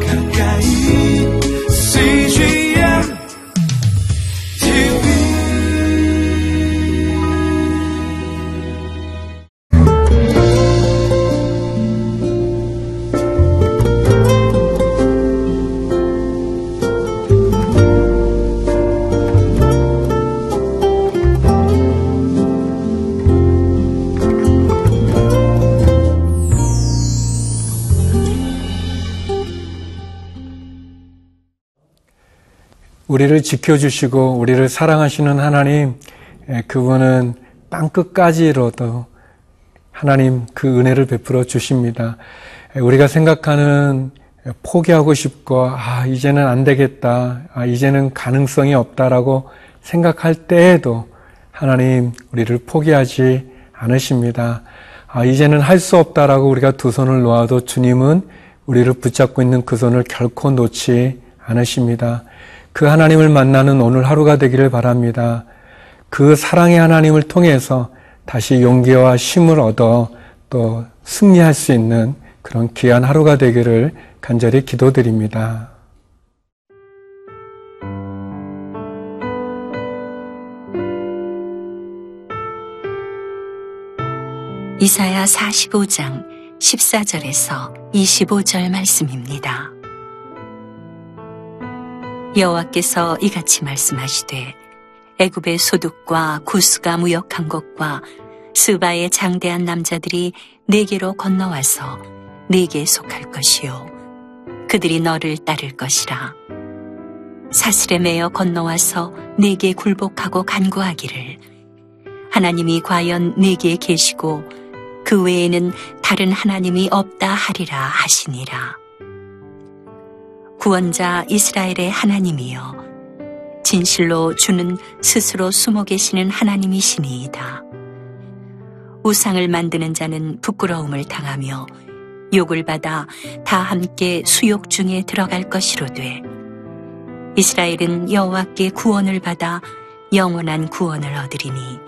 가까 우리를 지켜주시고 우리를 사랑하시는 하나님, 예, 그분은 땅 끝까지로도 하나님 그 은혜를 베풀어 주십니다. 예, 우리가 생각하는 포기하고 싶고, 아, 이제는 안 되겠다. 아, 이제는 가능성이 없다라고 생각할 때에도 하나님 우리를 포기하지 않으십니다. 아, 이제는 할 수 없다라고 우리가 두 손을 놓아도 주님은 우리를 붙잡고 있는 그 손을 결코 놓지 않으십니다. 그 하나님을 만나는 오늘 하루가 되기를 바랍니다. 그 사랑의 하나님을 통해서 다시 용기와 힘을 얻어 또 승리할 수 있는 그런 귀한 하루가 되기를 간절히 기도드립니다. 이사야 45장 14절에서 25절 말씀입니다. 여호와께서 이같이 말씀하시되 애굽의 소득과 구스가 무역한 것과 스바의 장대한 남자들이 내게로 건너와서 내게 속할 것이요 그들이 너를 따를 것이라 사슬에 매여 건너와서 내게 굴복하고 간구하기를 하나님이 과연 내게 계시고 그 외에는 다른 하나님이 없다 하리라 하시니라. 구원자 이스라엘의 하나님이여 진실로 주는 스스로 숨어 계시는 하나님이시니이다. 우상을 만드는 자는 부끄러움을 당하며 욕을 받아 다 함께 수욕 중에 들어갈 것이로되 이스라엘은 여호와께 구원을 받아 영원한 구원을 얻으리니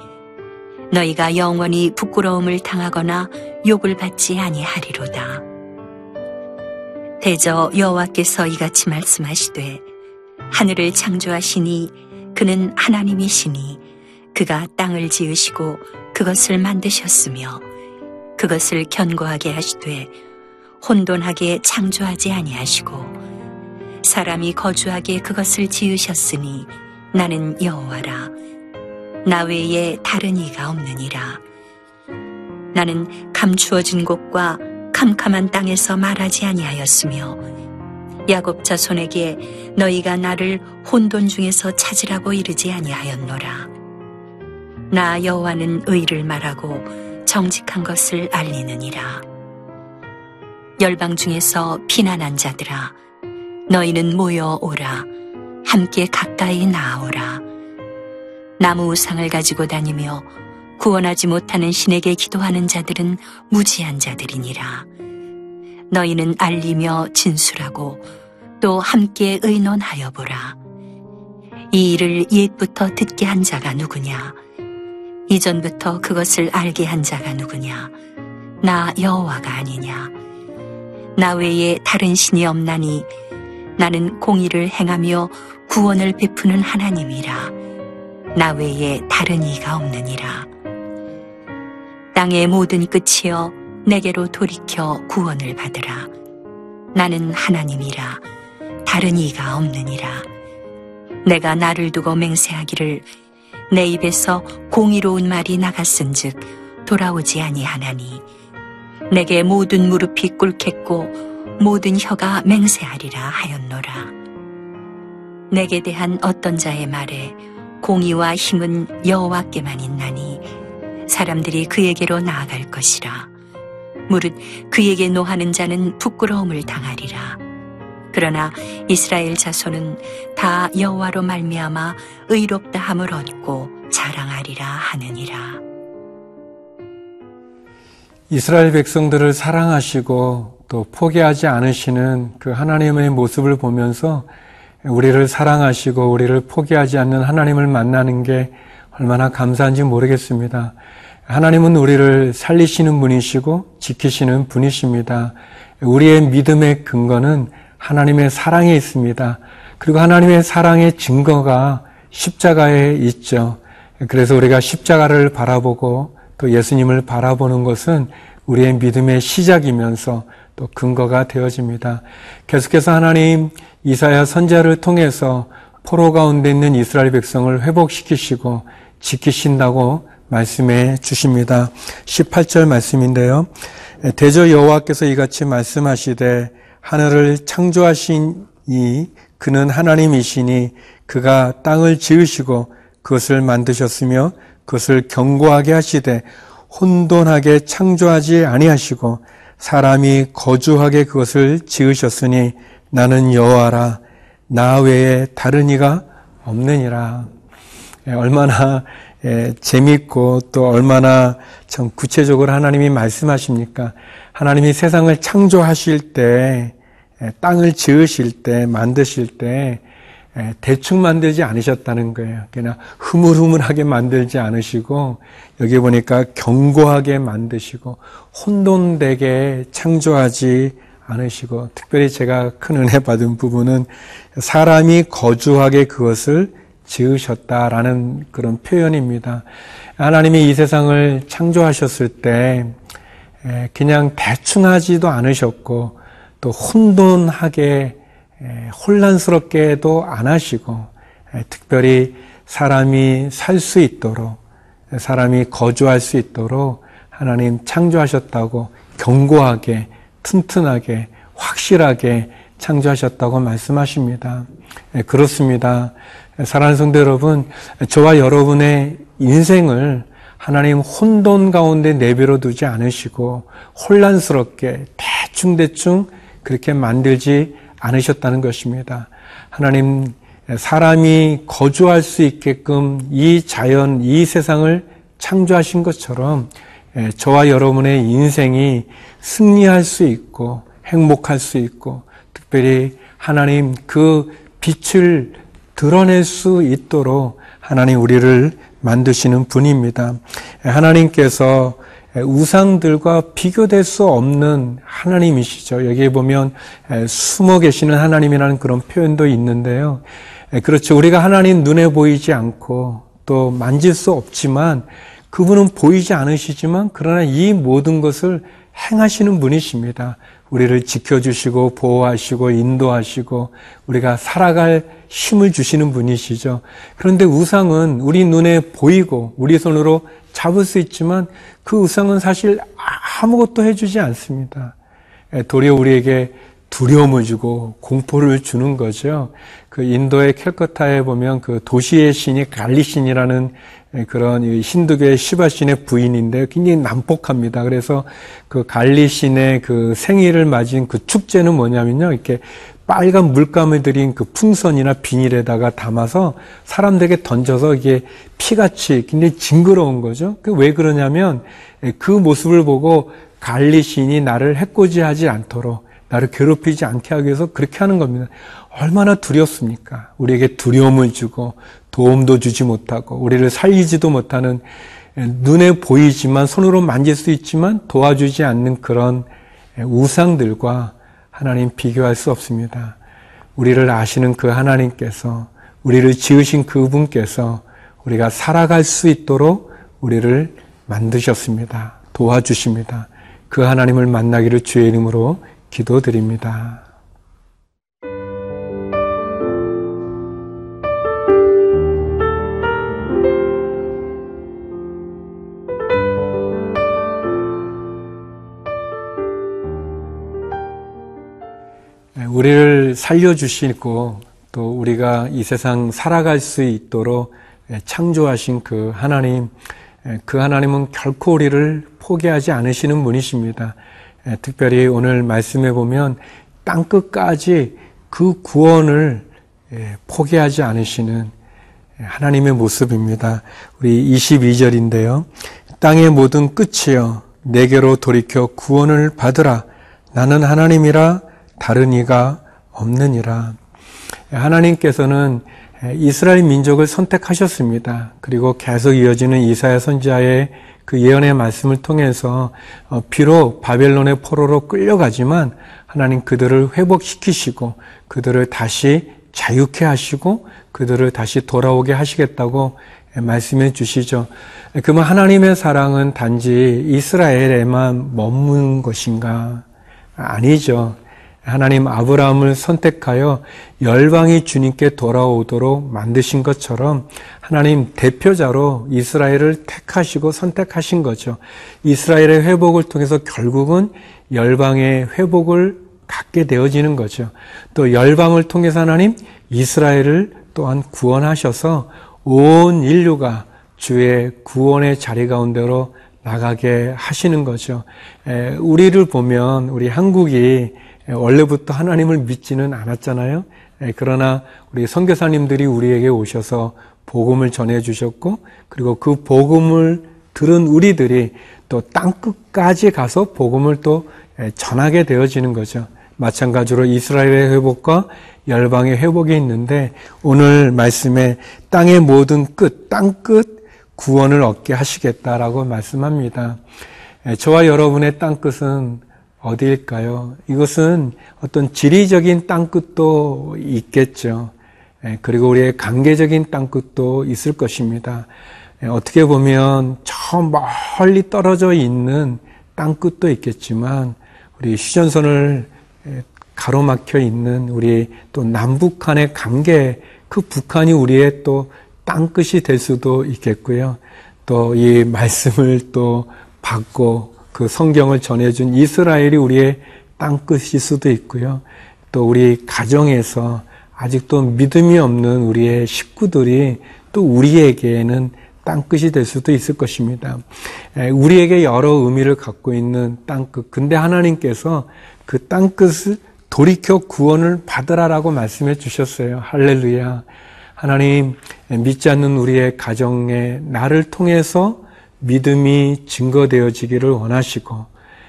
너희가 영원히 부끄러움을 당하거나 욕을 받지 아니하리로다. 대저 여호와께서 이같이 말씀하시되 하늘을 창조하시니 그는 하나님이시니 그가 땅을 지으시고 그것을 만드셨으며 그것을 견고하게 하시되 혼돈하게 창조하지 아니하시고 사람이 거주하게 그것을 지으셨으니 나는 여호와라. 나 외에 다른 이가 없느니라. 나는 감추어진 곳과 캄캄한 땅에서 말하지 아니하였으며 야곱 자손에게 너희가 나를 혼돈 중에서 찾으라고 이르지 아니하였노라. 나 여호와는 의를 말하고 정직한 것을 알리느니라. 열방 중에서 피난한 자들아 너희는 모여 오라 함께 가까이 나아오라. 나무 우상을 가지고 다니며 구원하지 못하는 신에게 기도하는 자들은 무지한 자들이니라. 너희는 알리며 진술하고 또 함께 의논하여 보라. 이 일을 옛부터 듣게 한 자가 누구냐? 이전부터 그것을 알게 한 자가 누구냐? 나 여호와가 아니냐? 나 외에 다른 신이 없나니 나는 공의를 행하며 구원을 베푸는 하나님이라. 나 외에 다른 이가 없느니라. 땅의 모든 끝이여 내게로 돌이켜 구원을 받으라. 나는 하나님이라 다른 이가 없느니라. 내가 나를 두고 맹세하기를 내 입에서 공의로운 말이 나갔은즉 돌아오지 아니하나니 내게 모든 무릎이 꿇겠고 모든 혀가 맹세하리라 하였노라. 내게 대한 어떤 자의 말에 공의와 힘은 여호와께만 있나니 사람들이 그에게로 나아갈 것이라. 무릇 그에게 노하는 자는 부끄러움을 당하리라. 그러나 이스라엘 자손은 다 여호와로 말미암아 의롭다 함을 얻고 자랑하리라 하느니라. 이스라엘 백성들을 사랑하시고 또 포기하지 않으시는 그 하나님의 모습을 보면서 우리를 사랑하시고 우리를 포기하지 않는 하나님을 만나는 게 얼마나 감사한지 모르겠습니다. 하나님은 우리를 살리시는 분이시고 지키시는 분이십니다. 우리의 믿음의 근거는 하나님의 사랑에 있습니다. 그리고 하나님의 사랑의 증거가 십자가에 있죠. 그래서 우리가 십자가를 바라보고 또 예수님을 바라보는 것은 우리의 믿음의 시작이면서 또 근거가 되어집니다. 계속해서 하나님 이사야 선자를 통해서 포로 가운데 있는 이스라엘 백성을 회복시키시고 지키신다고 말씀해 주십니다. 18절 말씀인데요. 대저 여호와께서 이같이 말씀하시되 하늘을 창조하시니 그는 하나님이시니 그가 땅을 지으시고 그것을 만드셨으며 그것을 견고하게 하시되 혼돈하게 창조하지 아니하시고 사람이 거주하게 그것을 지으셨으니 나는 여호와라 나 외에 다른 이가 없느니라. 예, 얼마나 예, 재밌고 또 얼마나 참 구체적으로 하나님이 말씀하십니까? 하나님이 세상을 창조하실 때, 예, 땅을 지으실 때, 만드실 때, 대충 만들지 않으셨다는 거예요. 그냥 흐물흐물하게 만들지 않으시고, 여기 보니까 견고하게 만드시고, 혼돈되게 창조하지 않으시고, 특별히 제가 큰 은혜 받은 부분은 사람이 거주하게 그것을 지으셨다라는 그런 표현입니다. 하나님이 이 세상을 창조하셨을 때 그냥 대충 하지도 않으셨고 또 혼돈하게 혼란스럽게도 안 하시고 특별히 사람이 살 수 있도록 사람이 거주할 수 있도록 하나님 창조하셨다고 견고하게 튼튼하게 확실하게 창조하셨다고 말씀하십니다. 그렇습니다. 사랑하는 성도 여러분, 저와 여러분의 인생을 하나님 혼돈 가운데 내버려 두지 않으시고 혼란스럽게 대충대충 그렇게 만들지 않으셨다는 것입니다. 하나님 사람이 거주할 수 있게끔 이 자연, 이 세상을 창조하신 것처럼 저와 여러분의 인생이 승리할 수 있고 행복할 수 있고 특별히 하나님 그 빛을 드러낼 수 있도록 하나님 우리를 만드시는 분입니다. 하나님께서 우상들과 비교될 수 없는 하나님이시죠. 여기에 보면 숨어 계시는 하나님이라는 그런 표현도 있는데요. 그렇죠. 우리가 하나님 눈에 보이지 않고 또 만질 수 없지만 그분은 보이지 않으시지만 그러나 이 모든 것을 행하시는 분이십니다. 우리를 지켜주시고 보호하시고 인도하시고 우리가 살아갈 힘을 주시는 분이시죠. 그런데 우상은 우리 눈에 보이고 우리 손으로 잡을 수 있지만 그 우상은 사실 아무것도 해주지 않습니다. 도리어 우리에게 두려움을 주고 공포를 주는 거죠. 그 인도의 캘커타에 보면 그 도시의 신이 갈리신이라는 그런 힌두교의 시바신의 부인인데 굉장히 난폭합니다. 그래서 그 갈리신의 그 생일을 맞은 그 축제는 뭐냐면요. 이렇게 빨간 물감을 들인 그 풍선이나 비닐에다가 담아서 사람들에게 던져서 이게 피같이 굉장히 징그러운 거죠. 그 왜 그러냐면 그 모습을 보고 갈리신이 나를 해코지하지 않도록 나를 괴롭히지 않게 하기 위해서 그렇게 하는 겁니다. 얼마나 두렵습니까? 우리에게 두려움을 주고 도움도 주지 못하고 우리를 살리지도 못하는 눈에 보이지만 손으로 만질 수 있지만 도와주지 않는 그런 우상들과 하나님 비교할 수 없습니다. 우리를 아시는 그 하나님께서 우리를 지으신 그분께서 우리가 살아갈 수 있도록 우리를 만드셨습니다. 도와주십니다. 그 하나님을 만나기를 주의 이름으로 기도드립니다. 우리를 살려주시고 또 우리가 이 세상 살아갈 수 있도록 창조하신 그 하나님, 그 하나님은 결코 우리를 포기하지 않으시는 분이십니다. 특별히 오늘 말씀해 보면 땅 끝까지 그 구원을 포기하지 않으시는 하나님의 모습입니다. 우리 22절인데요. 땅의 모든 끝이여 내게로 돌이켜 구원을 받으라. 나는 하나님이라 다른 이가 없느니라. 하나님께서는 이스라엘 민족을 선택하셨습니다. 그리고 계속 이어지는 이사야 선지자의 그 예언의 말씀을 통해서 어, 비록 바벨론의 포로로 끌려가지만 하나님 그들을 회복시키시고 그들을 다시 자유케 하시고 그들을 다시 돌아오게 하시겠다고 말씀해 주시죠. 그러면 하나님의 사랑은 단지 이스라엘에만 머문 것인가? 아니죠. 하나님 아브라함을 선택하여 열방이 주님께 돌아오도록 만드신 것처럼 하나님 대표자로 이스라엘을 택하시고 선택하신 거죠. 이스라엘의 회복을 통해서 결국은 열방의 회복을 갖게 되어지는 거죠. 또 열방을 통해서 하나님 이스라엘을 또한 구원하셔서 온 인류가 주의 구원의 자리 가운데로 나가게 하시는 거죠. 우리를 보면 우리 한국이 원래부터 하나님을 믿지는 않았잖아요. 그러나 우리 선교사님들이 우리에게 오셔서 복음을 전해 주셨고 그리고 그 복음을 들은 우리들이 또 땅끝까지 가서 복음을 또 전하게 되어지는 거죠. 마찬가지로 이스라엘의 회복과 열방의 회복이 있는데 오늘 말씀에 땅의 모든 끝, 땅끝 구원을 얻게 하시겠다라고 말씀합니다. 저와 여러분의 땅끝은 어디일까요? 이것은 어떤 지리적인 땅끝도 있겠죠. 그리고 우리의 관계적인 땅끝도 있을 것입니다. 어떻게 보면 저 멀리 떨어져 있는 땅끝도 있겠지만 우리 휴전선을 가로막혀 있는 우리 또 남북한의 관계 그 북한이 우리의 또 땅끝이 될 수도 있겠고요. 또 이 말씀을 또 받고 그 성경을 전해준 이스라엘이 우리의 땅끝일 수도 있고요. 또 우리 가정에서 아직도 믿음이 없는 우리의 식구들이 또 우리에게는 땅끝이 될 수도 있을 것입니다. 우리에게 여러 의미를 갖고 있는 땅끝. 근데 하나님께서 그 땅끝을 돌이켜 구원을 받으라라고 말씀해 주셨어요. 할렐루야. 하나님, 믿지 않는 우리의 가정에 나를 통해서 믿음이 증거되어지기를 원하시고,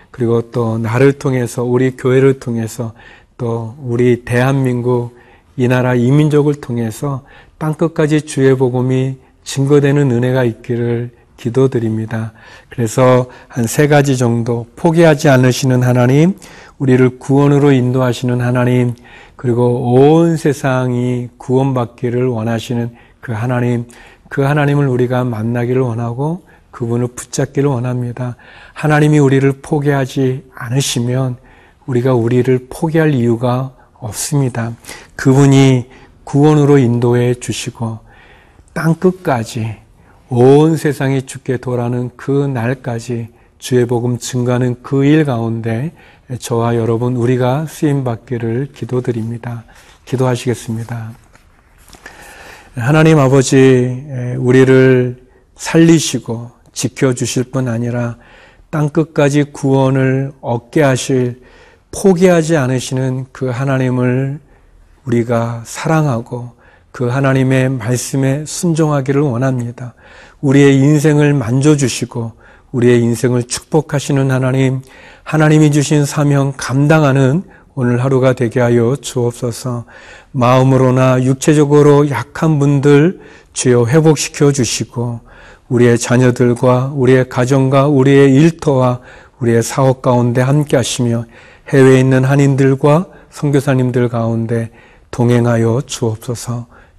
그리고 또 나를 통해서, 우리 교회를 통해서, 또 우리 대한민국, 이 나라 이민족을 통해서 땅끝까지 주의 복음이 증거되는 은혜가 있기를 기도드립니다. 그래서 한 세 가지 정도 포기하지 않으시는 하나님, 우리를 구원으로 인도하시는 하나님, 그리고 온 세상이 구원받기를 원하시는 그 하나님, 그 하나님을 우리가 만나기를 원하고 그분을 붙잡기를 원합니다. 하나님이 우리를 포기하지 않으시면 우리가 우리를 포기할 이유가 없습니다. 그분이 구원으로 인도해 주시고 땅 끝까지 온 세상이 죽게 돌아는 그 날까지 주의 복음 증가하는 그 일 가운데 저와 여러분 우리가 쓰임 받기를 기도드립니다. 기도하시겠습니다. 하나님 아버지 우리를 살리시고 지켜 주실 뿐 아니라 땅 끝까지 구원을 얻게 하실 포기하지 않으시는 그 하나님을 우리가 사랑하고 그 하나님의 말씀에 순종하기를 원합니다. 우리의 인생을 만져주시고 우리의 인생을 축복하시는 하나님, 하나님이 주신 사명 감당하는 오늘 하루가 되게 하여 주옵소서. 마음으로나 육체적으로 약한 분들 주여 회복시켜 주시고 우리의 자녀들과 우리의 가정과 우리의 일터와 우리의 사업 가운데 함께 하시며 해외에 있는 한인들과 선교사님들 가운데 동행하여 주옵소서.